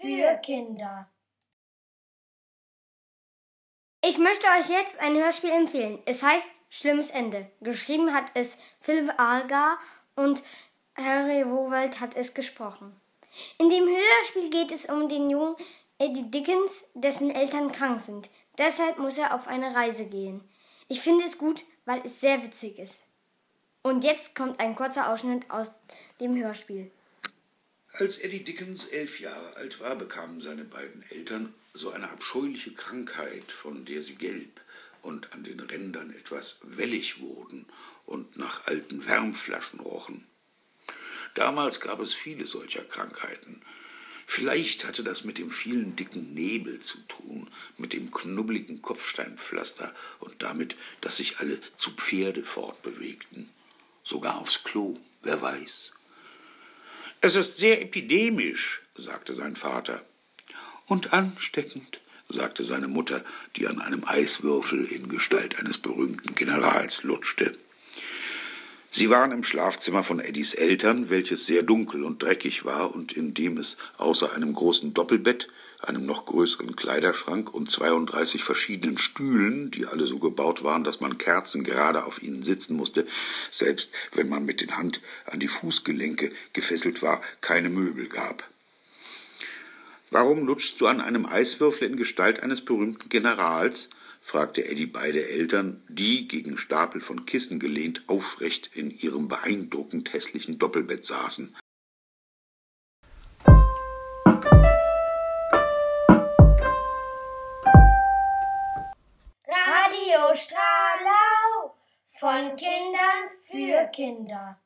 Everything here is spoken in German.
für Kinder. Ich möchte euch jetzt ein Hörspiel empfehlen. Es heißt Schlimmes Ende. Geschrieben hat es Philipp Arga und Harry Wowald hat es gesprochen. In dem Hörspiel geht es um den jungen Eddie Dickens, dessen Eltern krank sind. Deshalb muss er auf eine Reise gehen. Ich finde es gut, weil es sehr witzig ist. Und jetzt kommt ein kurzer Ausschnitt aus dem Hörspiel. Als Eddie Dickens elf Jahre alt war, bekamen seine beiden Eltern so eine abscheuliche Krankheit, von der sie gelb und an den Rändern etwas wellig wurden und nach alten Wärmflaschen rochen. Damals gab es viele solcher Krankheiten. Vielleicht hatte das mit dem vielen dicken Nebel zu tun, mit dem knubbligen Kopfsteinpflaster und damit, dass sich alle zu Pferde fortbewegten. Sogar aufs Klo, wer weiß. Es ist sehr epidemisch, sagte sein Vater. Und ansteckend, sagte seine Mutter, die an einem Eiswürfel in Gestalt eines berühmten Generals lutschte. Sie waren im Schlafzimmer von Eddies Eltern, welches sehr dunkel und dreckig war und in dem es außer einem großen Doppelbett einem noch größeren Kleiderschrank und 32 verschiedenen Stühlen, die alle so gebaut waren, dass man kerzengerade auf ihnen sitzen musste, selbst wenn man mit den Hand an die Fußgelenke gefesselt war, keine Möbel gab. Warum lutschst du an einem Eiswürfel in Gestalt eines berühmten Generals? fragte Eddie beide Eltern, die, gegen Stapel von Kissen gelehnt, aufrecht in ihrem beeindruckend hässlichen Doppelbett saßen. Von Kindern für Kinder.